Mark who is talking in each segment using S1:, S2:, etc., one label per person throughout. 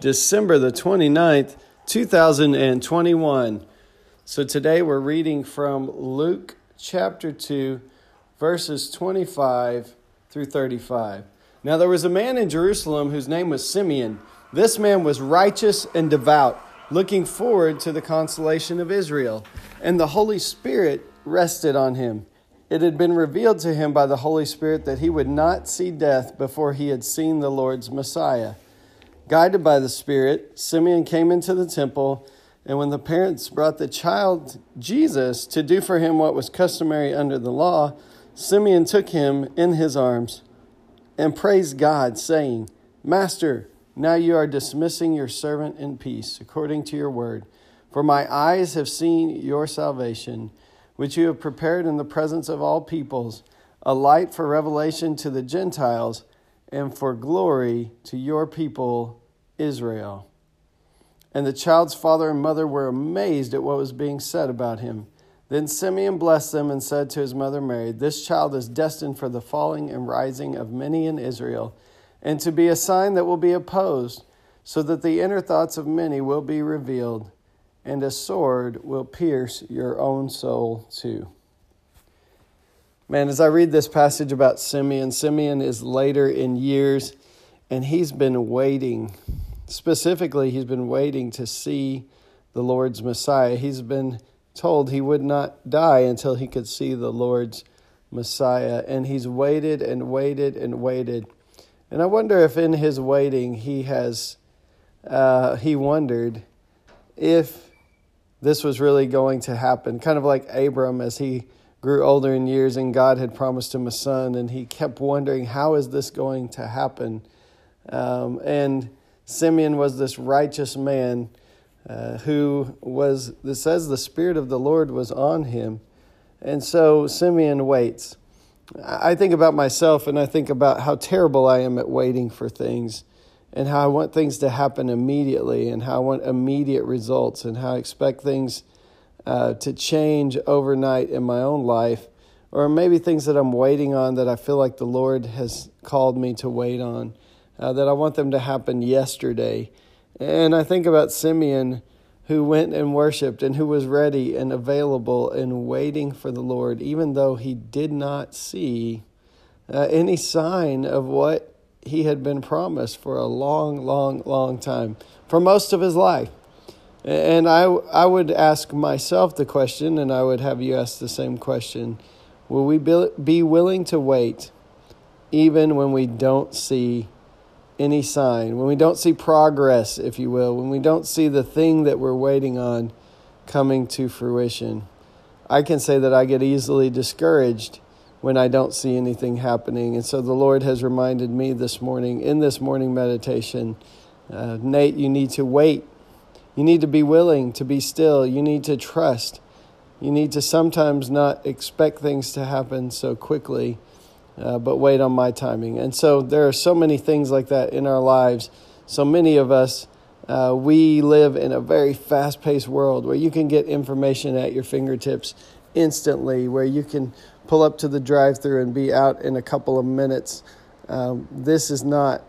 S1: December the 29th, 2021. So today we're reading from Luke chapter 2, verses 25 through 35. Now there was a man in Jerusalem whose name was Simeon. This man was righteous and devout, looking forward to the consolation of Israel, and the Holy Spirit rested on him. It had been revealed to him by the Holy Spirit that he would not see death before he had seen the Lord's Messiah. Guided by the Spirit, Simeon came into the temple, and when the parents brought the child Jesus to do for him what was customary under the law, Simeon took him in his arms and praised God, saying, Master, now you are dismissing your servant in peace, according to your word. For my eyes have seen your salvation which you have prepared in the presence of all peoples, a light for revelation to the Gentiles and for glory to your people, Israel. And the child's father and mother were amazed at what was being said about him. Then Simeon blessed them and said to his mother Mary, This child is destined for the falling and rising of many in Israel, and to be a sign that will be opposed, so that the inner thoughts of many will be revealed and a sword will pierce your own soul too. Man, as I read this passage about Simeon, Simeon is later in years, and he's been waiting. Specifically, he's been waiting to see the Lord's Messiah. He's been told he would not die until he could see the Lord's Messiah. And he's waited and waited and waited. And I wonder if in his waiting he has, uh, he wondered if this was really going to happen. Kind of like Abram as he grew older in years and God had promised him a son, and he kept wondering, how is this going to happen? Um, and Simeon was this righteous man uh, who was, it says the Spirit of the Lord was on him. And so Simeon waits. I think about myself and I think about how terrible I am at waiting for things and how I want things to happen immediately and how I want immediate results and how I expect things uh, to change overnight in my own life, or maybe things that I'm waiting on that I feel like the Lord has called me to wait on, uh, that I want them to happen yesterday. And I think about Simeon who went and worshiped and who was ready and available and waiting for the Lord, even though he did not see uh, any sign of what he had been promised for a long, long, long time, for most of his life. And I, I would ask myself the question, and I would have you ask the same question Will we be willing to wait even when we don't see any sign, when we don't see progress, if you will, when we don't see the thing that we're waiting on coming to fruition? I can say that I get easily discouraged when I don't see anything happening. And so the Lord has reminded me this morning, in this morning meditation, uh, Nate, you need to wait. You need to be willing to be still. You need to trust. You need to sometimes not expect things to happen so quickly, uh, but wait on my timing. And so there are so many things like that in our lives. So many of us, uh, we live in a very fast paced world where you can get information at your fingertips instantly, where you can pull up to the drive through and be out in a couple of minutes. Um, this is not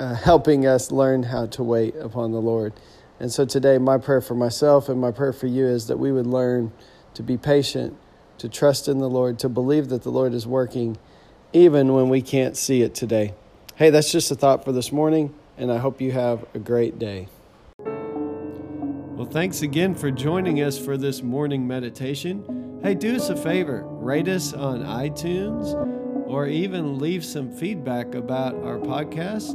S1: uh, helping us learn how to wait upon the Lord. And so today, my prayer for myself and my prayer for you is that we would learn to be patient, to trust in the Lord, to believe that the Lord is working even when we can't see it today. Hey, that's just a thought for this morning, and I hope you have a great day. Well, thanks again for joining us for this morning meditation. Hey, do us a favor rate us on iTunes or even leave some feedback about our podcast